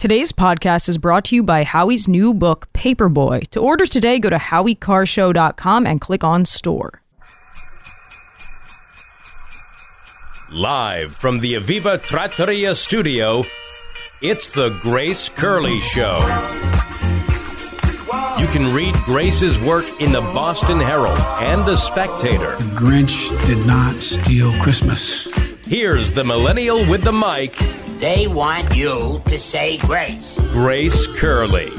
Today's podcast is brought to you by Howie's new book, Paperboy. To order today, go to howiecarshow.com and click on store. Live from the Aviva Trattoria studio, it's the Grace Curley Show. You can read Grace's work in the Boston Herald and the Spectator. The Grinch did not steal Christmas. Here's the millennial with the mic, They want you to say grace. Grace Curley.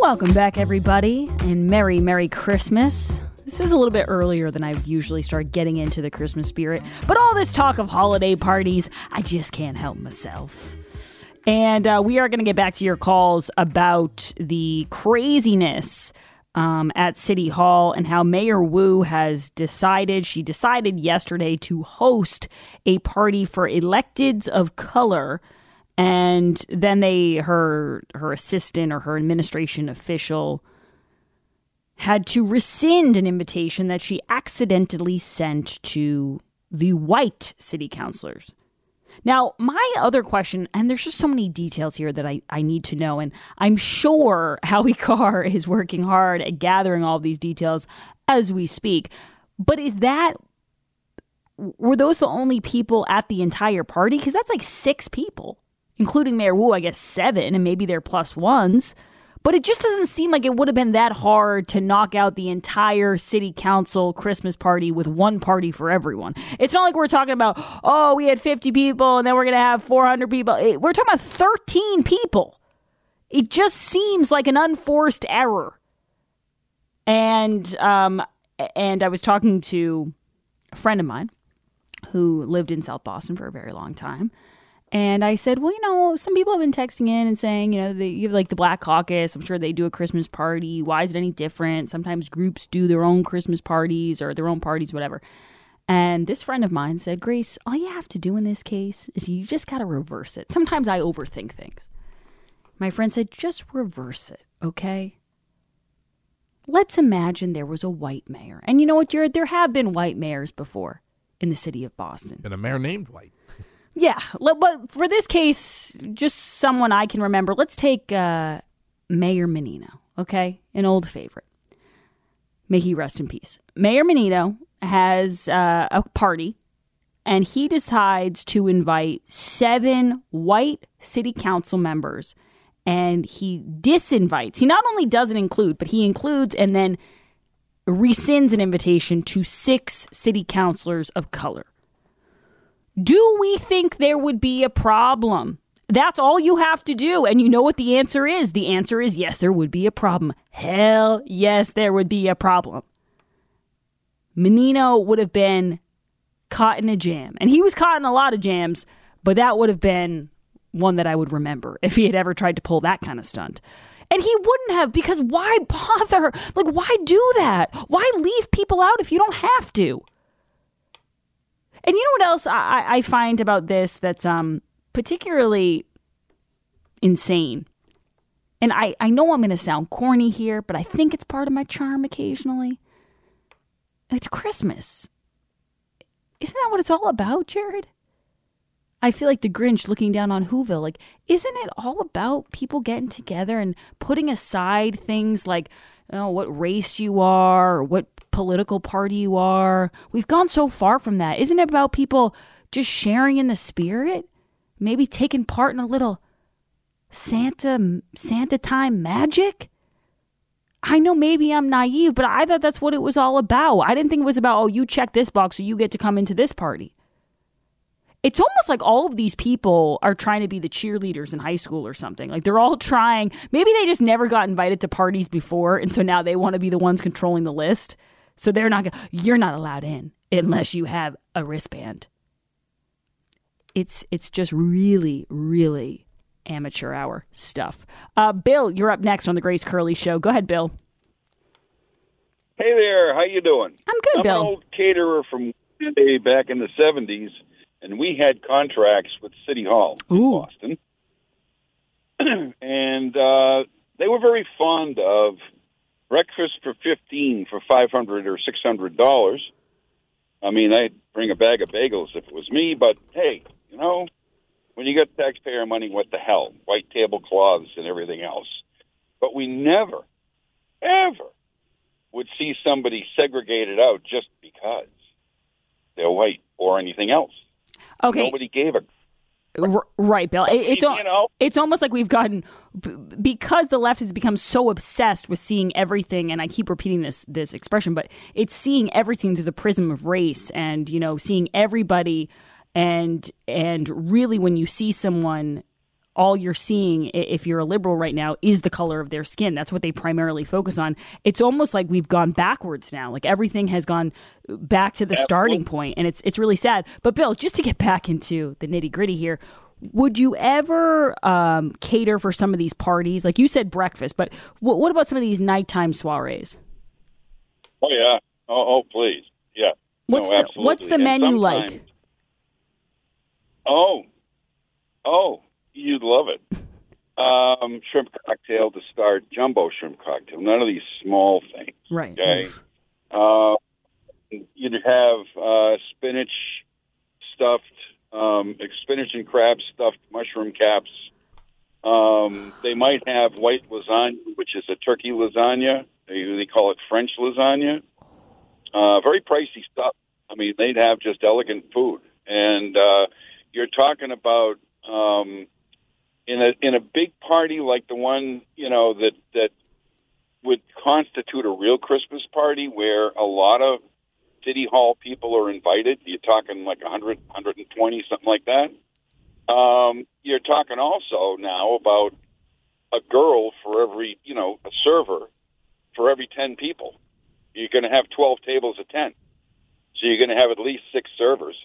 Welcome back, everybody, and Merry, Merry Christmas. This is a little bit earlier than I usually start getting into the Christmas spirit, but all this talk of holiday parties, I just can't help myself. And uh, we are going to get back to your calls about the craziness um, at City Hall and how Mayor Wu has decided, she decided yesterday to host a party for electeds of color and then they her her assistant or her administration official had to rescind an invitation that she accidentally sent to the white city councilors. Now, my other question, and there's just so many details here that I, I need to know, and I'm sure Howie Carr is working hard at gathering all these details as we speak. But is that were those the only people at the entire party? Because that's like six people, including Mayor Wu, I guess seven, and maybe they're plus ones. But it just doesn't seem like it would have been that hard to knock out the entire city council Christmas party with one party for everyone. It's not like we're talking about, oh, we had 50 people and then we're going to have 400 people. We're talking about 13 people. It just seems like an unforced error. And um and I was talking to a friend of mine who lived in South Boston for a very long time. And I said, well, you know, some people have been texting in and saying, you know, the, you have like the Black Caucus. I'm sure they do a Christmas party. Why is it any different? Sometimes groups do their own Christmas parties or their own parties, whatever. And this friend of mine said, Grace, all you have to do in this case is you just got to reverse it. Sometimes I overthink things. My friend said, just reverse it, okay? Let's imagine there was a white mayor. And you know what, Jared? There have been white mayors before in the city of Boston. And a mayor named White. Yeah, but for this case, just someone I can remember. Let's take uh, Mayor Menino, okay, an old favorite. May he rest in peace. Mayor Menino has uh, a party, and he decides to invite seven white city council members, and he disinvites. He not only doesn't include, but he includes and then rescinds an invitation to six city councilors of color. Do we think there would be a problem? That's all you have to do. And you know what the answer is? The answer is yes, there would be a problem. Hell yes, there would be a problem. Menino would have been caught in a jam. And he was caught in a lot of jams, but that would have been one that I would remember if he had ever tried to pull that kind of stunt. And he wouldn't have because why bother? Like, why do that? Why leave people out if you don't have to? And you know what else I, I- find about this that's um particularly insane? And I, I know I'm going to sound corny here, but I think it's part of my charm occasionally. It's Christmas. Isn't that what it's all about, Jared? I feel like the Grinch looking down on Whoville. Like, isn't it all about people getting together and putting aside things like, know, what race you are or what political party you are? We've gone so far from that. Isn't it about people just sharing in the spirit? Maybe taking part in a little Santa Santa time magic? I know maybe I'm naive, but I thought that's what it was all about. I didn't think it was about, oh, you check this box so you get to come into this party it's almost like all of these people are trying to be the cheerleaders in high school or something. Like they're all trying. Maybe they just never got invited to parties before, and so now they want to be the ones controlling the list. So they're not. You're not allowed in unless you have a wristband. It's it's just really really amateur hour stuff. Uh, Bill, you're up next on the Grace Curley Show. Go ahead, Bill. Hey there, how you doing? I'm good, I'm Bill. an old caterer from way back in the '70s, and we had contracts with City Hall in Ooh. Boston, and uh, they were very fond of breakfast for fifteen for five hundred or six hundred dollars. I mean, I'd bring a bag of bagels if it was me, but hey, you know, when you get taxpayer money, what the hell? White tablecloths and everything else. But we never, ever would see somebody segregated out just because they're white or anything else. Okay. Nobody gave a right, Bill. It- it's you know. it's almost like we've gotten because the left has become so obsessed with seeing everything, and I keep repeating this this expression, but it's seeing everything through the prism of race, and you know, seeing everybody, and and really, when you see someone. All you're seeing, if you're a liberal right now, is the color of their skin. That's what they primarily focus on. It's almost like we've gone backwards now. Like everything has gone back to the starting point, and it's it's really sad. But Bill, just to get back into the nitty gritty here, would you ever um, cater for some of these parties? Like you said, breakfast, but wh- what about some of these nighttime soirees? Oh yeah. Oh, oh please. Yeah. What's no, the what's the. And menu like? Oh, oh, you'd love it. Um, shrimp cocktail to start, jumbo shrimp cocktail. None of these small things. Right. Okay. Uh, you'd have uh, spinach stuffed, um, spinach and crab stuffed mushroom caps. Um, they might have white lasagna, which is a turkey lasagna. They, they call it French lasagna. Uh, very pricey stuff. I mean, they'd have just elegant food, and uh, you're talking about um, in a in a big party like the one you know that that would constitute a real Christmas party where a lot of city hall people are invited. You're talking like 100, 120, something like that. Um, you're talking also now about a girl for every, you know, a server for every 10 people. You're going to have 12 tables of 10. So you're going to have at least six servers.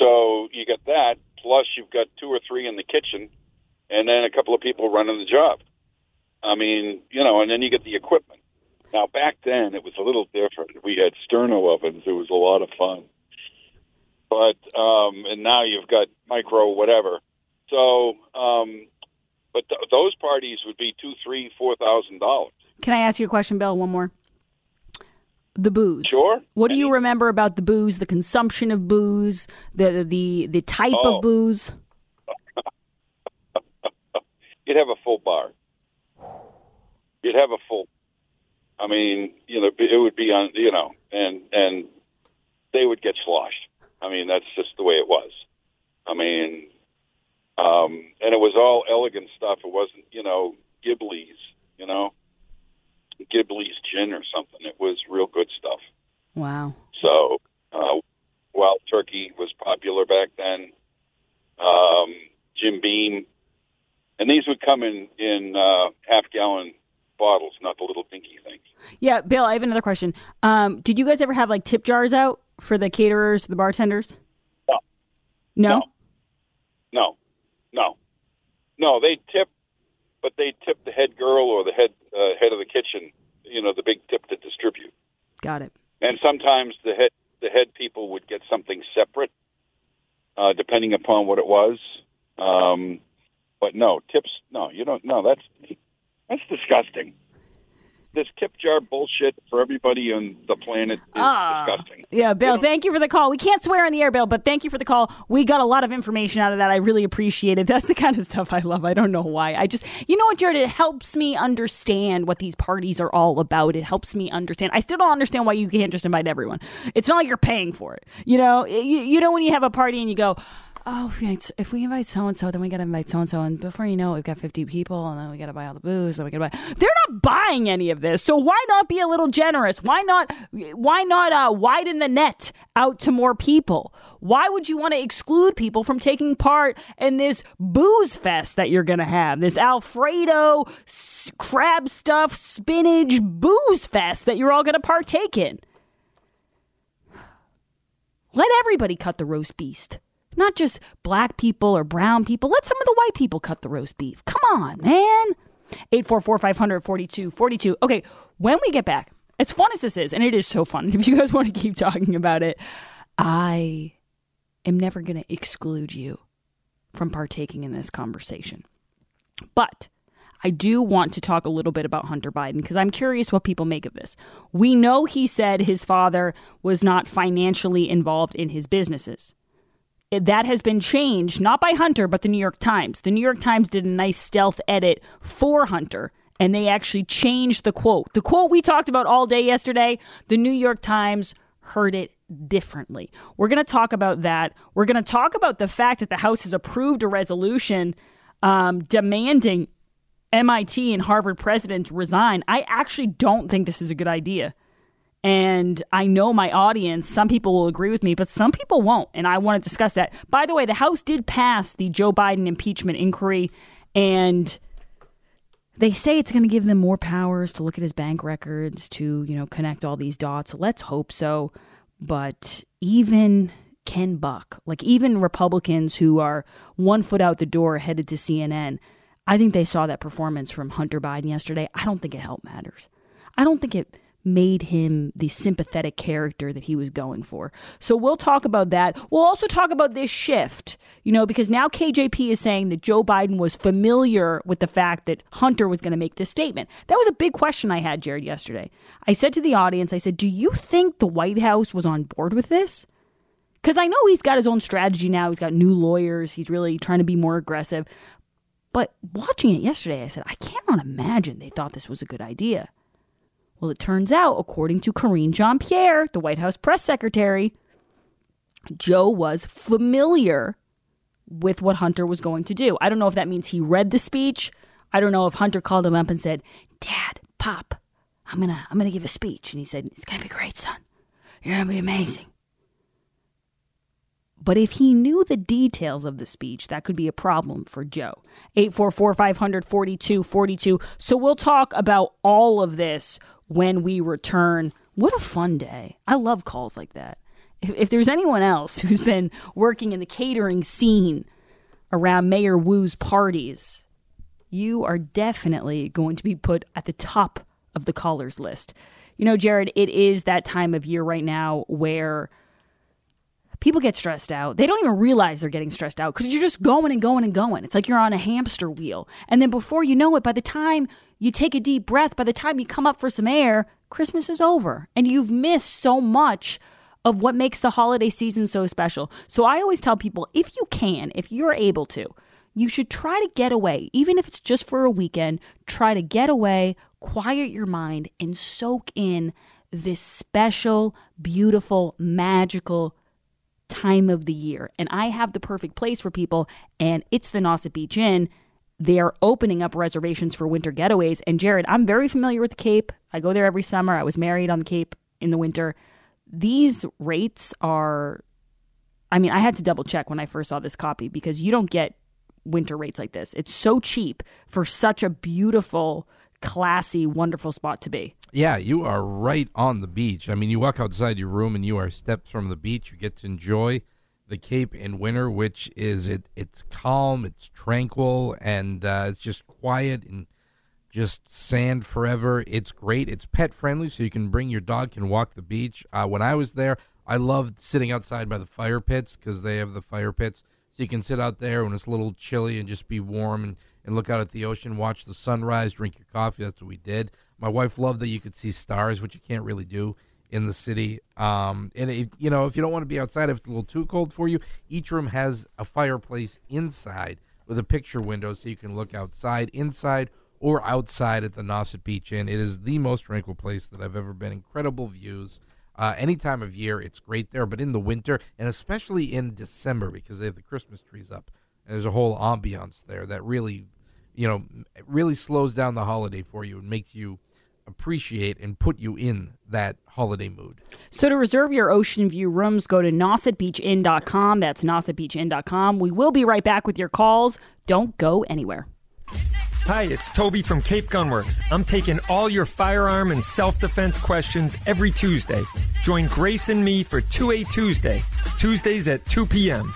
So you got that, plus you've got two or three in the kitchen, and then a couple of people running the job. I mean, you know, and then you get the equipment. Now, back then, it was a little different. We had sterno ovens. It was a lot of fun. But, um, and now you've got micro whatever. So, um, but th- those parties would be two, three, four thousand dollars. Can I ask you a question, Bill? One more. The booze. Sure. What do you remember about the booze, the consumption of booze, the the the type Oh. of booze? You'd have a full bar. You'd have a full. I mean, you know, it would be on, you know, and and they would get sloshed. I mean, that's just the way it was. I mean, um, and it was all elegant stuff. It wasn't, you know, Gilbey's, you know, Gilbey's gin or something. It was real good stuff. Wow. So, uh, Wild Turkey was popular back then. Um, Jim Beam, and these would come in in uh, half gallon bottles, not the little dinky things. Yeah, Bill, I have another question. Um, did you guys ever have like tip jars out for the caterers, the bartenders? No. No. No. No, no. They tip, but they tip the head girl or the head uh, head of the kitchen. You know, the big tip to distribute. Got it. And sometimes the head the head people would get something separate, uh, depending upon what it was. Um, but no tips. No, you don't. No, that's that's disgusting. This tip jar bullshit for everybody on the planet is Ah. disgusting. Yeah, Bill, thank you for the call. We can't swear on the air, Bill, but thank you for the call. We got a lot of information out of that. I really appreciate it. That's the kind of stuff I love. I don't know why. I just, you know what, Jared? It helps me understand what these parties are all about. It helps me understand. I still don't understand why you can't just invite everyone. It's not like you're paying for it. You know, you, you know when you have a party and you go, oh, if we invite- so and so, then we got to invite so and so, and before you know it, we've got fifty people, and then we got to buy all the booze, and we got to buy. They're not buying any of this, so why not be a little generous? Why not? Why not uh, widen the net out to more people? Why would you want to exclude people from taking part in this booze fest that you're to have? This Alfredo s- crab stuff spinach booze fest that you're all to partake in. Let everybody cut the roast beast. Not just black people or brown people. Let some of the white people cut the roast beef. Come on, man. 844 500 4242. Okay, when we get back, as fun as this is, and it is so fun, if you guys want to keep talking about it, I am never going to exclude you from partaking in this conversation. But I do want to talk a little bit about Hunter Biden because I'm curious what people make of this. We know he said his father was not financially involved in his businesses. That has been changed, not by Hunter, but the New York Times. The New York Times did a nice stealth edit for Hunter, and they actually changed the quote. The quote we talked about all day yesterday, the New York Times heard it differently. We're going to talk about that. We're going to talk about the fact that the House has approved a resolution um, demanding MIT and Harvard presidents resign. I actually don't think this is a good idea. And I know my audience, some people will agree with me, but some people won't. And I want to discuss that. By the way, the House did pass the Joe Biden impeachment inquiry, and they say it's going to give them more powers to look at his bank records, to, you know, connect all these dots. Let's hope so. But even Ken Buck, like even Republicans who are one foot out the door headed to CNN, I think they saw that performance from Hunter Biden yesterday. I don't think it helped matters. I don't think it made him the sympathetic character that he was going for. So we'll talk about that. We'll also talk about this shift, you know, because now KJP is saying that Joe Biden was familiar with the fact that Hunter was going to make this statement. That was a big question I had, Jared, yesterday. I said to the audience, I said, Do you think the White House was on board with this? Because I know he's got his own strategy now. He's got new lawyers. He's really trying to be more aggressive. But watching it yesterday, I said, I cannot imagine they thought this was a good idea. Well, it turns out, according to Karine Jean Pierre, the White House press secretary, Joe was familiar with what Hunter was going to do. I don't know if that means he read the speech. I don't know if Hunter called him up and said, "Dad, Pop, I'm gonna I'm gonna give a speech," and he said, "It's gonna be great, son. You're gonna be amazing." But if he knew the details of the speech, that could be a problem for Joe. 844 500 4242. So we'll talk about all of this when we return. What a fun day. I love calls like that. If, if there's anyone else who's been working in the catering scene around Mayor Wu's parties, you are definitely going to be put at the top of the callers list. You know, Jared, it is that time of year right now where people get stressed out. They don't even realize they're getting stressed out because you're just going and going and going. It's like you're on a hamster wheel. And then before you know it, by the time you take a deep breath, by the time you come up for some air, Christmas is over. And you've missed so much of what makes the holiday season so special. So I always tell people if you can, if you're able to, you should try to get away, even if it's just for a weekend, try to get away, quiet your mind, and soak in this special, beautiful, magical time of the year. And I have the perfect place for people, and it's the Nauset Beach Inn. They are opening up reservations for winter getaways. And Jared, I'm very familiar with the Cape. I go there every summer. I was married on the Cape in the winter. These rates are, I mean, I had to double check when I first saw this copy because you don't get winter rates like this. It's so cheap for such a beautiful, classy, wonderful spot to be. Yeah, you are right on the beach. I mean, you walk outside your room and you are steps from the beach. You get to enjoy the Cape in winter, which is it. It's calm, it's tranquil, and uh, it's just quiet and just sand forever. It's great. It's pet friendly, so you can bring your dog, can walk the beach. Uh, when I was there, I loved sitting outside by the fire pits because they have the fire pits, so you can sit out there when it's a little chilly and just be warm and, and look out at the ocean, watch the sunrise, drink your coffee. That's what we did. My wife loved that you could see stars, which you can't really do in the city. Um, and it, you know, if you don't want to be outside, if it's a little too cold for you, each room has a fireplace inside with a picture window, so you can look outside, inside, or outside at the Nauset Beach Inn. It is the most tranquil place that I've ever been. Incredible views. Uh, any time of year, it's great there, but in the winter, and especially in December, because they have the Christmas trees up, and there's a whole ambiance there that really, you know, really slows down the holiday for you and makes you appreciate and put you in that holiday mood. So to reserve your ocean view rooms, go to nausetbeachinn.com. That's nausetbeachinn.com. We will be right back with your calls. Don't go anywhere. Hi, it's Toby from Cape Gunworks. I'm taking all your firearm and self defense questions every Tuesday. Join Grace and me for 2A Tuesday, Tuesdays at 2 p.m.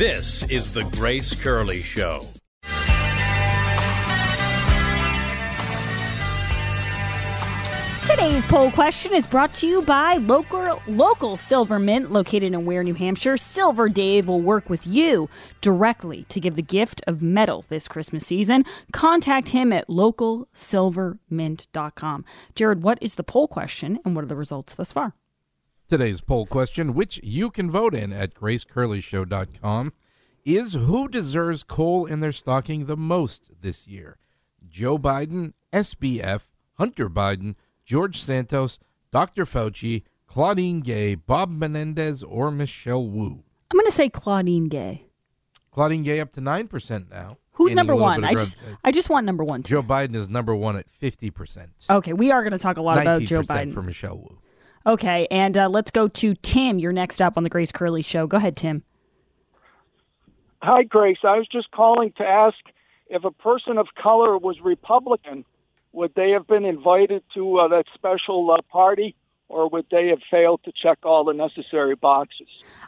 This is the Grace Curley Show. Today's poll question is brought to you by local local Silver Mint located in Weare, New Hampshire. Silver Dave will work with you directly to give the gift of metal this Christmas season. Contact him at localsilvermint.com. Jared, what is the poll question and what are the results thus far? Today's poll question, which you can vote in at gracecurleyshow.com, is who deserves coal in their stocking the most this year? Joe Biden, SBF, Hunter Biden, George Santos, Dr. Fauci, Claudine Gay, Bob Menendez, or Michelle Wu? I'm going to say Claudine Gay. Claudine Gay up to 9% now. Who's number one? I just, I just want number one. Joe Biden is number one at 50%. Okay, we are going to talk a lot about 19% Joe Biden. for Michelle Wu. Okay, and uh, let's go to Tim. You're next up on the Grace Curley Show. Go ahead, Tim. Hi, Grace. I was just calling to ask if a person of color was Republican, would they have been invited to uh, that special uh, party, or would they have failed to check all the necessary boxes?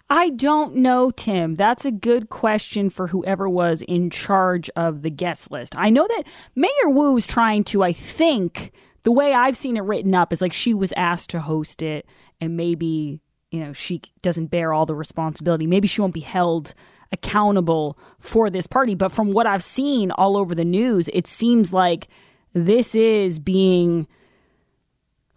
I don't know, Tim. That's a good question for whoever was in charge of the guest list. I know that Mayor Wu is trying to, I think, the way I've seen it written up is like she was asked to host it, and maybe, you know, she doesn't bear all the responsibility. Maybe she won't be held accountable for this party. But from what I've seen all over the news, it seems like this is being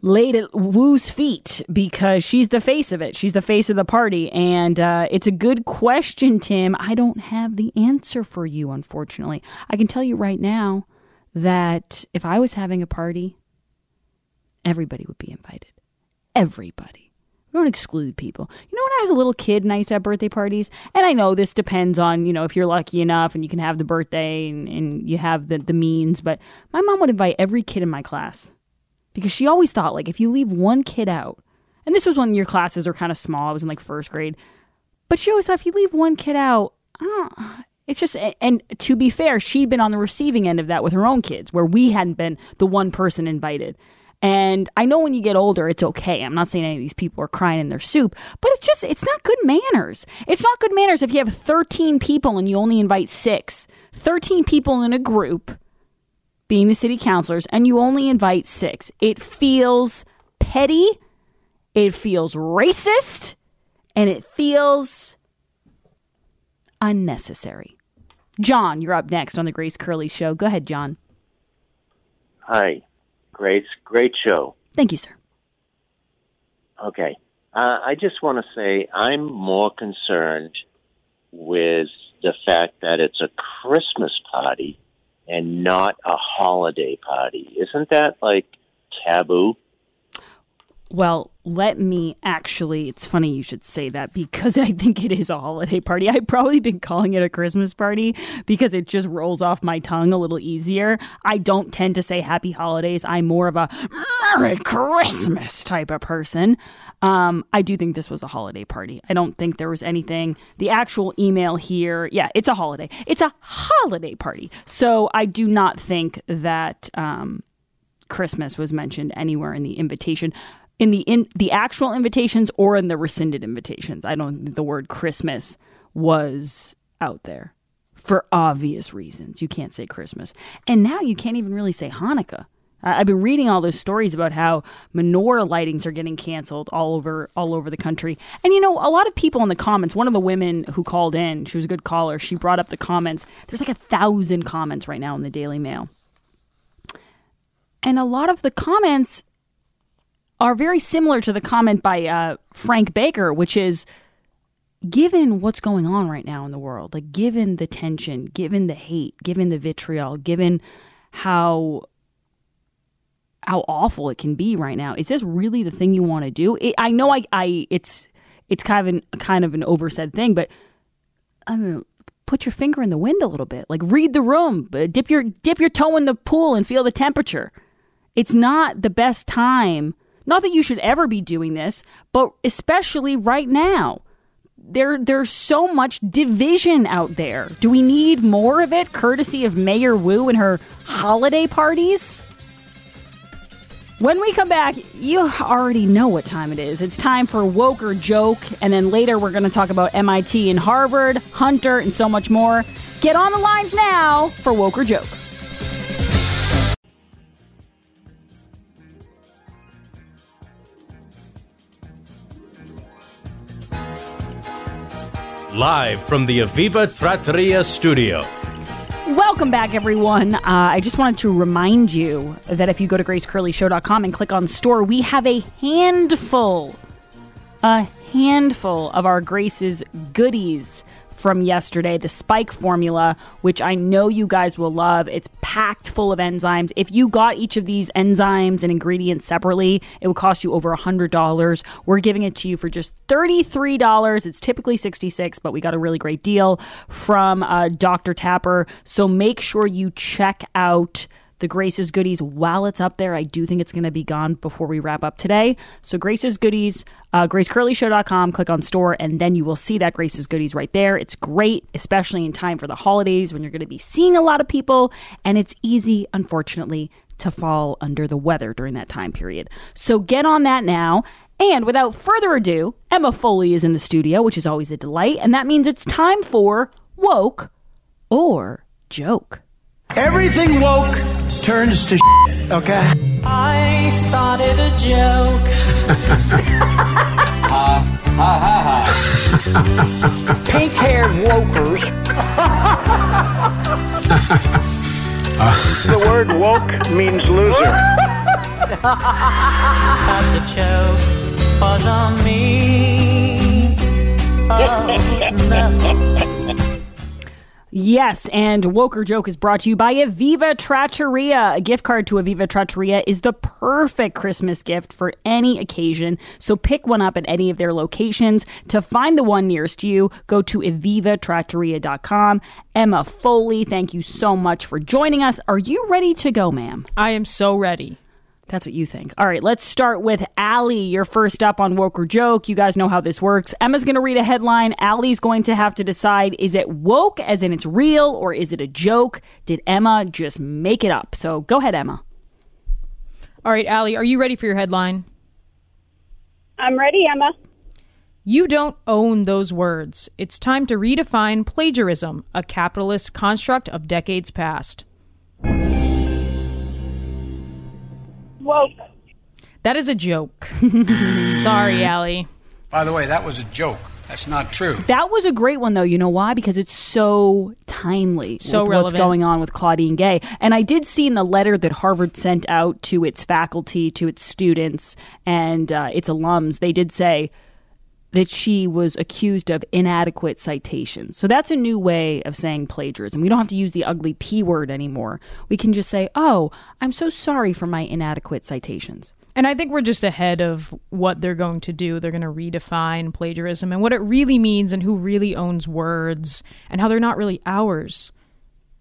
laid at Wu's feet because she's the face of it. She's the face of the party. And uh, it's a good question, Tim. I don't have the answer for you, unfortunately. I can tell you right now that if I was having a party, everybody would be invited. Everybody. We don't exclude people. You know, when I was a little kid and I used to have birthday parties, and I know this depends on, you know, if you're lucky enough and you can have the birthday and, and you have the, the means, but my mom would invite every kid in my class because she always thought like if you leave one kid out and this was when your classes are kind of small i was in like first grade but she always thought if you leave one kid out it's just and to be fair she'd been on the receiving end of that with her own kids where we hadn't been the one person invited and i know when you get older it's okay i'm not saying any of these people are crying in their soup but it's just it's not good manners it's not good manners if you have 13 people and you only invite six 13 people in a group being the city councilors and you only invite six. It feels petty, it feels racist, and it feels unnecessary. John, you're up next on the Grace Curley Show. Go ahead, John. Hi, Grace. Great show. Thank you, sir. Okay. Uh, I just want to say I'm more concerned with the fact that it's a Christmas party and not a holiday party. Isn't that like taboo? Well, let me actually, it's funny you should say that because I think it is a holiday party. I've probably been calling it a Christmas party because it just rolls off my tongue a little easier. I don't tend to say happy holidays. I'm more of a Merry Christmas type of person. Um, I do think this was a holiday party. I don't think there was anything. The actual email here, yeah, it's a holiday. It's a holiday party. So I do not think that um, Christmas was mentioned anywhere in the invitation in the in the actual invitations or in the rescinded invitations. I don't think the word Christmas was out there for obvious reasons. You can't say Christmas. And now you can't even really say Hanukkah. I've been reading all those stories about how menorah lightings are getting canceled all over all over the country. And you know, a lot of people in the comments, one of the women who called in, she was a good caller, she brought up the comments. There's like a thousand comments right now in the Daily Mail. And a lot of the comments are very similar to the comment by uh, Frank Baker, which is given what's going on right now in the world, like given the tension, given the hate, given the vitriol, given how how awful it can be right now, is this really the thing you want to do? It, I know I, I it's it's kind of an kind of an oversaid thing, but I mean, put your finger in the wind a little bit, like read the room, dip your dip your toe in the pool and feel the temperature. It's not the best time not that you should ever be doing this, but especially right now. There, there's so much division out there. Do we need more of it, courtesy of Mayor Wu and her holiday parties? When we come back, you already know what time it is. It's time for Woke or Joke, and then later we're going to talk about MIT and Harvard, Hunter, and so much more. Get on the lines now for Woke or Joke. Live from the Aviva Trattoria studio. Welcome back, everyone. Uh, I just wanted to remind you that if you go to gracecurleyshow.com and click on store, we have a handful, a handful of our Grace's goodies from yesterday, the Spike formula, which I know you guys will love. It's packed full of enzymes. If you got each of these enzymes and ingredients separately, it would cost you over $100. We're giving it to you for just $33. It's typically 66 but we got a really great deal from uh, Dr. Tapper. So make sure you check out the Grace's Goodies while it's up there. I do think it's going to be gone before we wrap up today. So Grace's Goodies, uh, gracecurleyshow.com, click on store, and then you will see that Grace's Goodies right there. It's great, especially in time for the holidays when you're going to be seeing a lot of people, and it's easy, unfortunately, to fall under the weather during that time period. So get on that now. And without further ado, Emma Foley is in the studio, which is always a delight, and that means it's time for Woke or Joke. Everything woke turns to shit, okay? I started a joke. Ah, ha ha ha. Pink haired wokers. the word woke means loser. But the joke was on me. Oh, no. Yes, and Woke or Joke is brought to you by Aviva Trattoria. A gift card to Aviva Trattoria is the perfect Christmas gift for any occasion. So pick one up at any of their locations. To find the one nearest you, go to avivatrattoria.com. Emma Foley, thank you so much for joining us. Are you ready to go, ma'am? I am so ready. That's what you think. All right, let's start with Allie. You're first up on Woke or Joke. You guys know how this works. Emma's going to read a headline. Allie's going to have to decide is it woke, as in it's real, or is it a joke? Did Emma just make it up? So go ahead, Emma. All right, Allie, are you ready for your headline? I'm ready, Emma. You don't own those words. It's time to redefine plagiarism, a capitalist construct of decades past. Woke. That is a joke. Sorry, Allie. By the way, that was a joke. That's not true. That was a great one, though. You know why? Because it's so timely. So with relevant. What's going on with Claudine Gay? And I did see in the letter that Harvard sent out to its faculty, to its students, and uh, its alums, they did say that she was accused of inadequate citations. So that's a new way of saying plagiarism. We don't have to use the ugly P word anymore. We can just say, oh, I'm so sorry for my inadequate citations. And I think we're just ahead of what they're going to do. They're going to redefine plagiarism and what it really means and who really owns words and how they're not really ours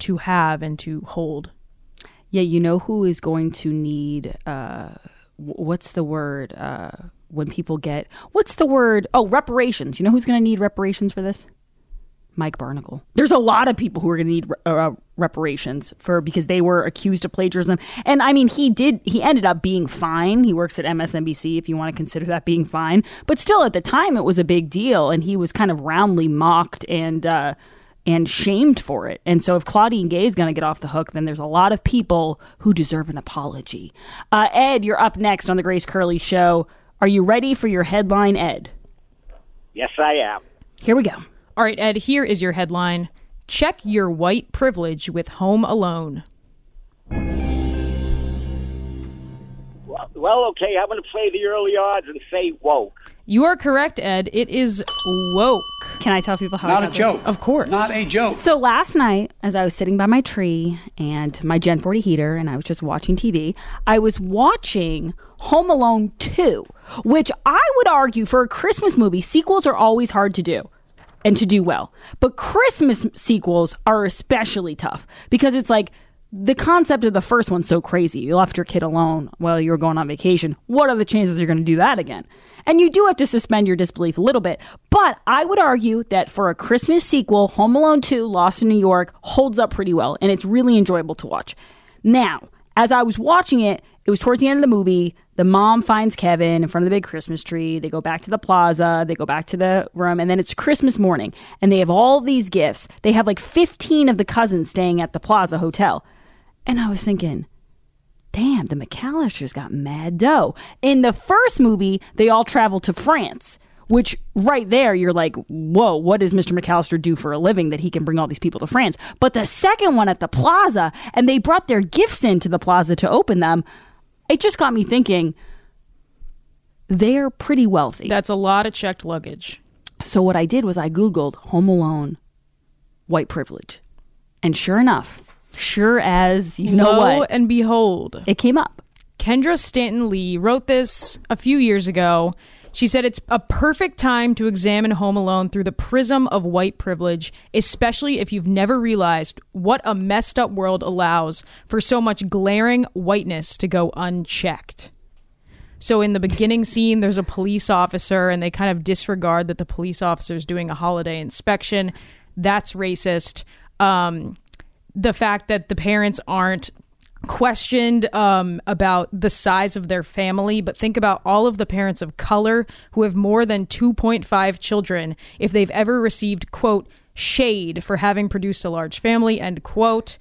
to have and to hold. Yeah, you know who is going to need, uh, what's the word? Uh, when people get what's the word? Oh, reparations. You know who's going to need reparations for this? Mike Barnicle. There's a lot of people who are going to need uh, reparations for because they were accused of plagiarism. And I mean, he did. He ended up being fine. He works at MSNBC, if you want to consider that being fine. But still, at the time, it was a big deal, and he was kind of roundly mocked and. Uh, and shamed for it. And so, if Claudine Gay is going to get off the hook, then there's a lot of people who deserve an apology. Uh, Ed, you're up next on the Grace Curley Show. Are you ready for your headline, Ed? Yes, I am. Here we go. All right, Ed, here is your headline Check your white privilege with Home Alone. Well, well okay, I'm going to play the early odds and say woke. You are correct, Ed. It is woke. Can I tell people how Not I a got this? joke. Of course. Not a joke. So last night, as I was sitting by my tree and my Gen 40 heater, and I was just watching TV, I was watching Home Alone 2, which I would argue for a Christmas movie, sequels are always hard to do and to do well. But Christmas sequels are especially tough because it's like the concept of the first one's so crazy. You left your kid alone while you were going on vacation. What are the chances you're going to do that again? And you do have to suspend your disbelief a little bit. But I would argue that for a Christmas sequel, Home Alone 2 Lost in New York holds up pretty well and it's really enjoyable to watch. Now, as I was watching it, it was towards the end of the movie. The mom finds Kevin in front of the big Christmas tree. They go back to the plaza. They go back to the room. And then it's Christmas morning. And they have all these gifts. They have like 15 of the cousins staying at the plaza hotel. And I was thinking, damn, the McAllisters got mad dough. In the first movie, they all travel to France, Which right there, you're like, whoa, what does Mr. McAllister do for a living that he can bring all these people to France? But the second one at the plaza, and they brought their gifts into the plaza to open them, it just got me thinking they're pretty wealthy. That's a lot of checked luggage. So what I did was I Googled Home Alone white privilege. And sure enough, sure as you know Lo what, and behold, it came up. Kendra Stanton Lee wrote this a few years ago. She said it's a perfect time to examine Home Alone through the prism of white privilege, especially if you've never realized what a messed up world allows for so much glaring whiteness to go unchecked. So in the beginning scene, there's a police officer, and they kind of disregard that the police officer is doing a holiday inspection. That's racist. Um, the fact that the parents aren't questioned um, about the size of their family, but think about all of the parents of color who have more than 2.5 children if they've ever received, quote, shade for having produced a large family, end quote.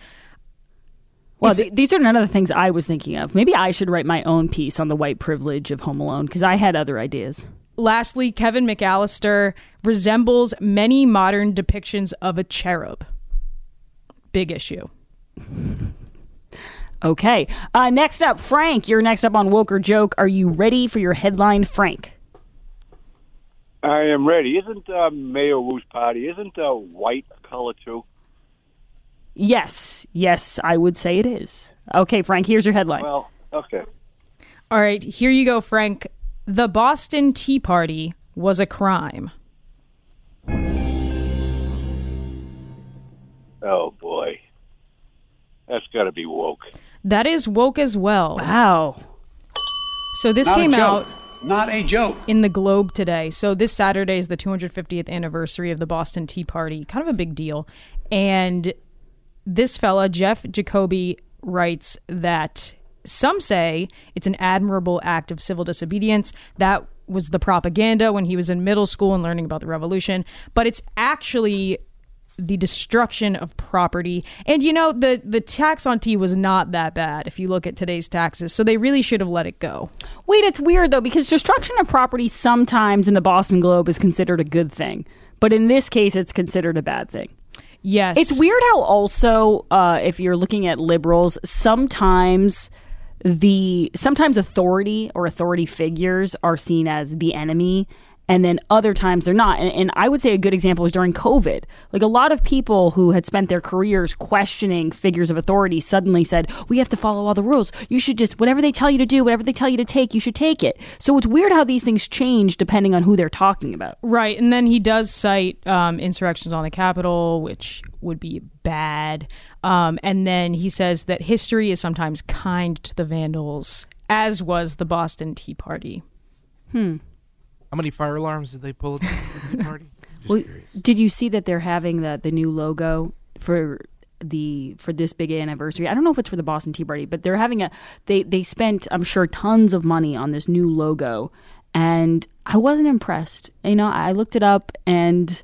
Well, th- these are none of the things I was thinking of. Maybe I should write my own piece on the white privilege of Home Alone because I had other ideas. Lastly, Kevin McAllister resembles many modern depictions of a cherub. Big issue. Okay. Uh, next up, Frank. You're next up on Woke or Joke. Are you ready for your headline, Frank? I am ready. Isn't uh, Mayor Wu's party, isn't uh, white a color too? Yes. Yes, I would say it is. Okay, Frank, here's your headline. Well, okay. All right, here you go, Frank. The Boston Tea Party was a crime. Oh, boy. That's got to be woke. That is woke as well. Wow. So this Not came out Not a joke. in the Globe today. So this Saturday is the 250th anniversary of the Boston Tea Party. Kind of a big deal. And this fella, Jeff Jacoby, writes that some say it's an admirable act of civil disobedience. That was the propaganda when he was in middle school and learning about the revolution. But it's actually the destruction of property. And you know, the the tax on tea was not that bad if you look at today's taxes. So they really should have let it go. Wait, it's weird though because destruction of property sometimes in the Boston Globe is considered a good thing, but in this case, it's considered a bad thing. Yes. It's weird how also, uh, if you're looking at liberals, sometimes the sometimes authority or authority figures are seen as the enemy. And then other times they're not. And, and I would say a good example is during COVID. Like a lot of people who had spent their careers questioning figures of authority suddenly said, We have to follow all the rules. You should just, whatever they tell you to do, whatever they tell you to take, you should take it. So it's weird how these things change depending on who they're talking about. Right, and then he does cite um, insurrections on the Capitol, which would be bad. Um, and then he says that history is sometimes kind to the Vandals, as was the Boston Tea Party. Hmm. How many fire alarms did they pull at the tea party? Well, did you see that they're having the the new logo for the for this big anniversary? I don't know if it's for the Boston Tea Party, but they're having a they they spent I'm sure tons of money on this new logo, and I wasn't impressed. You know, I looked it up and.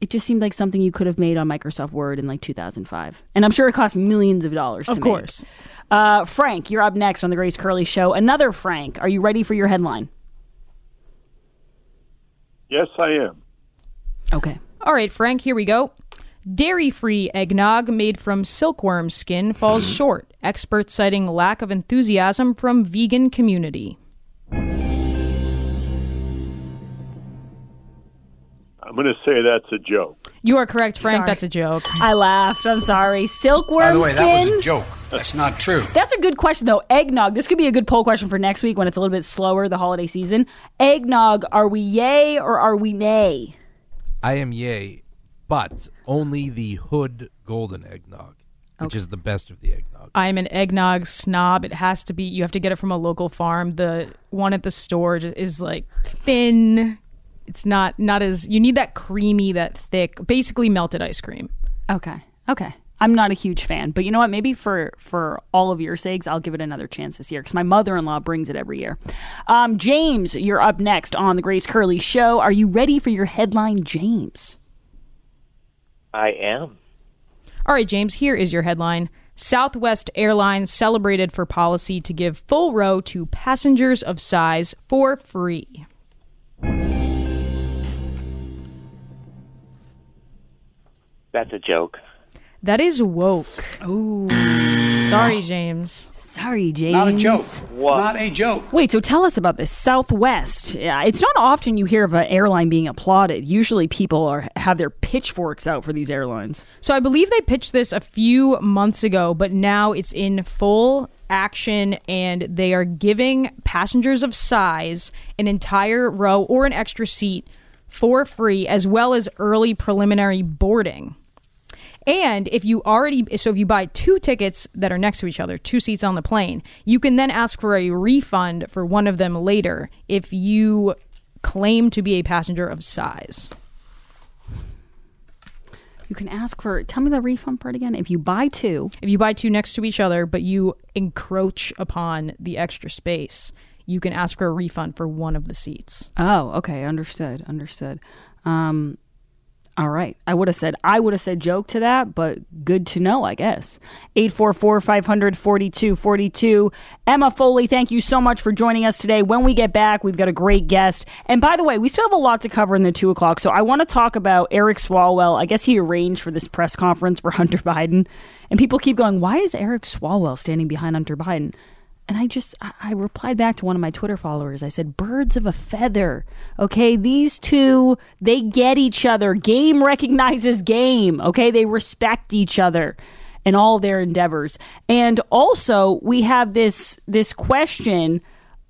It just seemed like something you could have made on Microsoft Word in like 2005, and I'm sure it cost millions of dollars. To Of make. course. Uh, Frank, you're up next on the Grace Curley Show. Another Frank. Are you ready for your headline? Yes, I am. Okay. All right, Frank, here we go. Dairy free eggnog made from silkworm skin falls hmm. short. Experts citing lack of enthusiasm from vegan community. I'm going to say that's a joke. You are correct, Frank. Sorry. That's a joke. I laughed. I'm sorry. Silkworm By the way, skin. that was a joke. That's not true. That's a good question, though. Eggnog. This could be a good poll question for next week when it's a little bit slower, the holiday season. Eggnog. Are we yay or are we nay? I am yay, but only the hood golden eggnog, which is the best of the eggnog. I'm an eggnog snob. It has to be. You have to get it from a local farm. The one at the store is like thin. It's not not as you need that creamy, that thick, basically melted ice cream. Okay. Okay. I'm not a huge fan, but you know what? Maybe for for all of your sakes, I'll give it another chance this year because my mother in law brings it every year. Um, James, you're up next on the Grace Curley Show. Are you ready for your headline, James? I am. All right, James. Here is your headline. Southwest Airlines celebrated for policy to give full row to passengers of size for free. That's a joke. That is woke. Ooh. Sorry, James. Sorry, James. Not a joke. What? Not a joke. Wait, so tell us about this Southwest. Yeah, It's not often you hear of an airline being applauded. Usually, people are have their pitchforks out for these airlines. So I believe they pitched this a few months ago, but now it's in full action and they are giving passengers of size an entire row or an extra seat for free as well as early preliminary boarding. And if you already, so if you buy two tickets that are next to each other, two seats on the plane, you can then ask for a refund for one of them later if you claim to be a passenger of size. You can ask for. Tell me the refund part again. If you buy two, If you buy two next to each other, but you encroach upon the extra space, you can ask for a refund for one of the seats. Oh, okay, understood, understood. Um, all right, I would have said I would have said joke to that, but good to know, I guess. 844-500-4242. Emma Foley, thank you so much for joining us today. When we get back, we've got a great guest. And by the way, we still have a lot to cover in the two o'clock, so I want to talk about Eric Swalwell. I guess he arranged for this press conference for Hunter Biden, and people keep going, "Why is Eric Swalwell standing behind Hunter Biden?" And I just, I- replied back to one of my Twitter followers. I said, birds of a feather. Okay. These two, they get each other. Game recognizes game. Okay. They respect each other in all their endeavors. And also, we have this, this question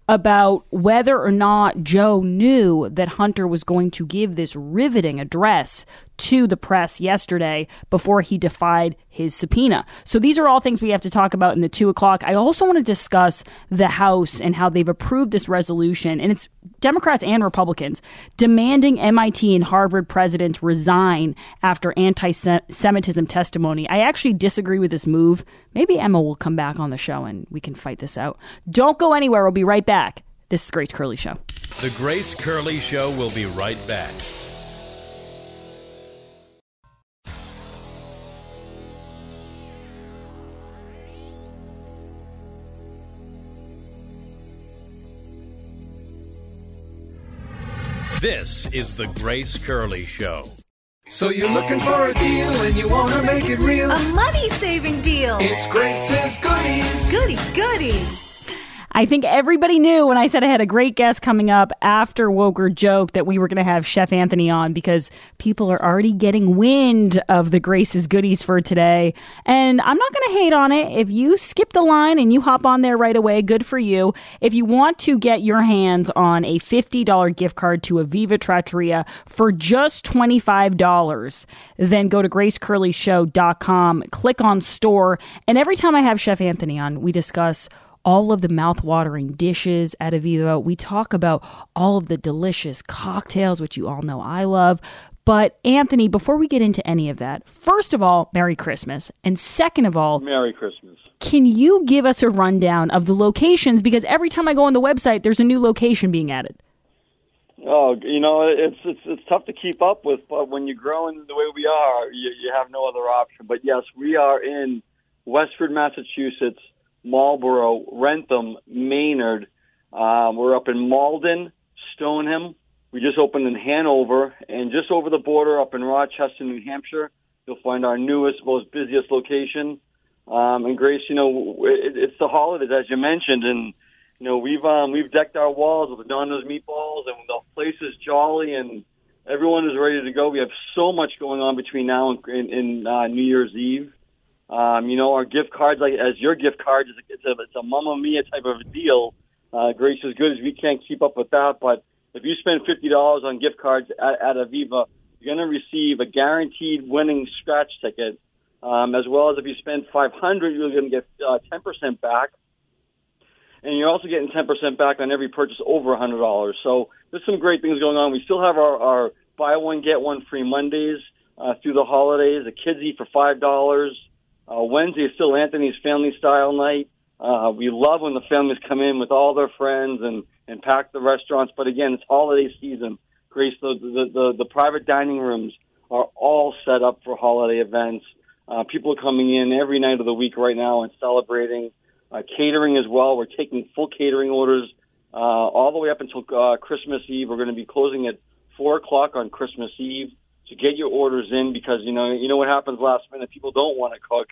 about whether or not Joe knew that Hunter was going to give this riveting address to the press yesterday before he defied his subpoena. So these are all things we have to talk about in the two o'clock. I also want to discuss the House and how they've approved this resolution, and it's Democrats and Republicans demanding MIT and Harvard presidents resign after anti Semitism testimony. I actually disagree with this move. Maybe Emma will come back on the show and we can fight this out. Don't go anywhere. We'll be right back. This is Grace Curley Show. The Grace Curley Show will be right back. This is the Grace Curley Show. So you're looking for a deal and you want to make it real. A money saving deal. It's Grace's Goodies. Goody, goody. I think everybody knew when I said I had a great guest coming up after Woke or Joke that we were going to have Chef Anthony on because people are already getting wind of the Grace's goodies for today. And I'm not going to hate on it. If you skip the line and you hop on there right away, good for you. If you want to get your hands on a $50 gift card to Aviva Trattoria for just $25, then go to gracecurleyshow.com, click on store, and every time I have Chef Anthony on, we discuss all of the mouth-watering dishes at Aviva. We talk about all of the delicious cocktails, which you all know I love. But Anthony, before we get into any of that, first of all, Merry Christmas. And second of all, Merry Christmas. can you give us a rundown of the locations? Because every time I go on the website, there's a new location being added. Oh, you know, it's it's it's tough to keep up with, but when you're growing the way we are, you, you have no other option. But yes, we are in Westford, Massachusetts, Marlborough, Wrentham, Maynard. Um, we're up in Malden, Stoneham. We just opened in Hanover, and just over the border up in Rochester, New Hampshire. You'll find our newest, most busiest location. Um, and Grace, you know, it, it's the holidays as you mentioned, and you know we've um, we've decked our walls with Donna's meatballs, and the place is jolly, and everyone is ready to go. We have so much going on between now and, and, and uh, New Year's Eve. Um, you know, our gift cards, like as your gift card, is it's a it's a Mamma Mia type of deal. Uh, Grace, is good as we can't keep up with that, but if you spend fifty dollars on gift cards at, at Aviva, you're going to receive a guaranteed winning scratch ticket, um, as well as if you spend five hundred, you're going to get uh, ten percent back, and you're also getting ten percent back on every purchase over a hundred dollars. So there's some great things going on. We still have our, our buy one get one free Mondays uh, through the holidays. The kids eat for five dollars. Uh, Wednesday is still Anthony's family style night. Uh, we love when the families come in with all their friends and, and pack the restaurants. But again, it's holiday season. Grace, the, the, the, the private dining rooms are all set up for holiday events. Uh, people are coming in every night of the week right now and celebrating. Uh, catering as well. We're taking full catering orders uh, all the way up until uh, Christmas Eve. We're going to be closing at 4 o'clock on Christmas Eve. So get your orders in because you know you know what happens last minute. People don't want to cook,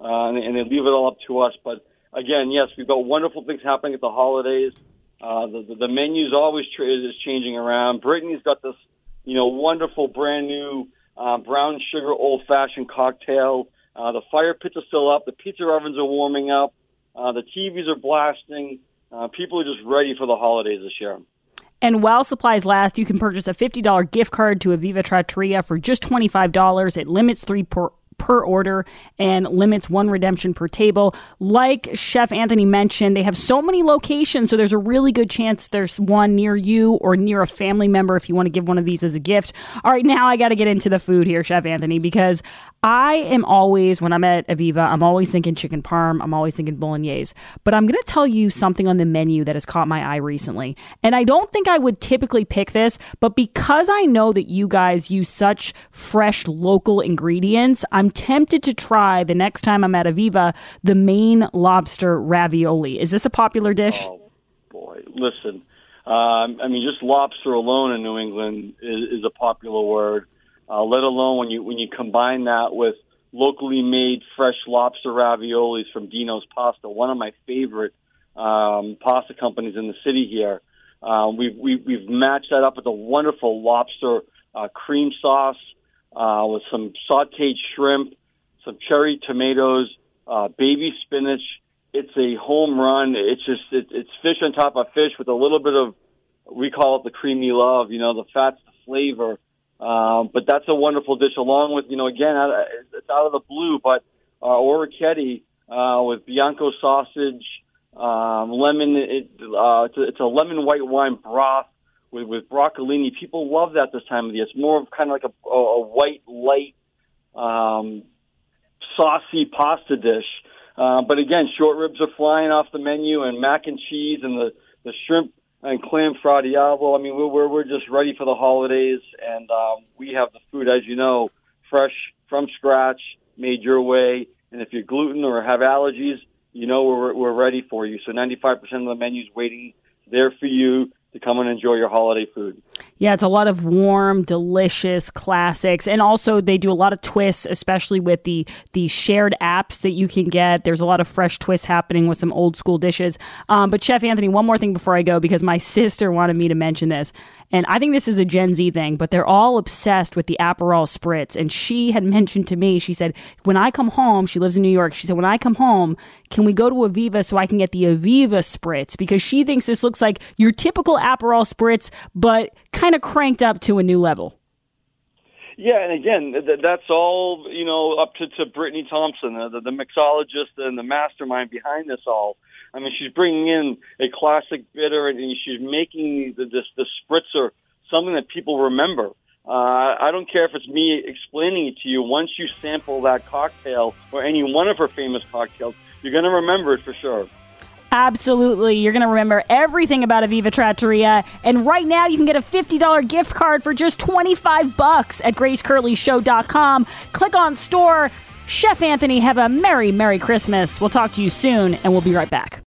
uh, and, and they leave it all up to us. But again, yes, we've got wonderful things happening at the holidays. Uh, the, the the menu's always tra- is changing around. Brittany's got this you know wonderful brand new uh, brown sugar old fashioned cocktail. Uh, the fire pits are still up. The pizza ovens are warming up. Uh, the TVs are blasting. Uh, people are just ready for the holidays this year. And while supplies last, you can purchase a $50 gift card to Aviva Trattoria for just $25. It limits three per, per order and limits one redemption per table. Like Chef Anthony mentioned, they have so many locations, so there's a really good chance there's one near you or near a family member if you want to give one of these as a gift. All right, now I got to get into the food here, Chef Anthony, because I am always, when I'm at Aviva, I'm always thinking chicken parm, I'm always thinking bolognese. But I'm going to tell you something on the menu that has caught my eye recently. And I don't think I would typically pick this, but because I know that you guys use such fresh local ingredients, I'm tempted to try the next time I'm at Aviva the Maine lobster ravioli. Is this a popular dish? Oh, boy, listen. Um, I mean, just lobster alone in New England is, is a popular word. Uh, let alone when you when you combine that with locally made fresh lobster raviolis from Dino's Pasta, one of my favorite um, pasta companies in the city here. Um, we've, we've we've matched that up with a wonderful lobster uh, cream sauce uh, with some sautéed shrimp, some cherry tomatoes, uh, baby spinach. It's a home run. It's just it, it's fish on top of fish with a little bit of we call it the creamy love. You know, the fat's the flavor. Um, but that's a wonderful dish, along with you know again it's out of the blue, but uh, orecchiette uh, with bianco sausage, um, lemon. It, uh, it's, a, it's a lemon white wine broth with with broccolini. People love that this time of the year. It's more of kind of like a, a white light, um, saucy pasta dish. Uh, but again, short ribs are flying off the menu, and mac and cheese, and the the shrimp and clam fra diavolo. I mean, we're, we're we're just ready for the holidays, and um, we have the food, as you know, fresh from scratch, made your way. And if you're gluten or have allergies, you know we're we're ready for you. So 95% of the menu's waiting there for you come and enjoy your holiday food. Yeah, it's a lot of warm, delicious classics, and also they do a lot of twists, especially with the the shared apps that you can get. There's a lot of fresh twists happening with some old school dishes. Um, but Chef Anthony, one more thing before I go, because my sister wanted me to mention this, and I think this is a Gen Z thing, but they're all obsessed with the Aperol spritz. And she had mentioned to me, she said, when I come home, she lives in New York. She said, when I come home, can we go to Aviva so I can get the Aviva spritz? Because she thinks this looks like your typical Aperol spritz, but kind of cranked up to a new level. Yeah, and again, th- that's all you know up to to Brittany Thompson, uh, the, the mixologist and the mastermind behind this all. I mean, she's bringing in a classic bitter, and she's making the the spritzer something that people remember. Uh, I don't care if it's me explaining it to you. Once you sample that cocktail or any one of her famous cocktails, you're going to remember it for sure. Absolutely. You're going to remember everything about Aviva Trattoria. And right now you can get a $50 gift card for just 25 bucks at gracecurleyshow.com. Click on store. Chef Anthony, have a Merry, Merry Christmas. We'll talk to you soon, and we'll be right back.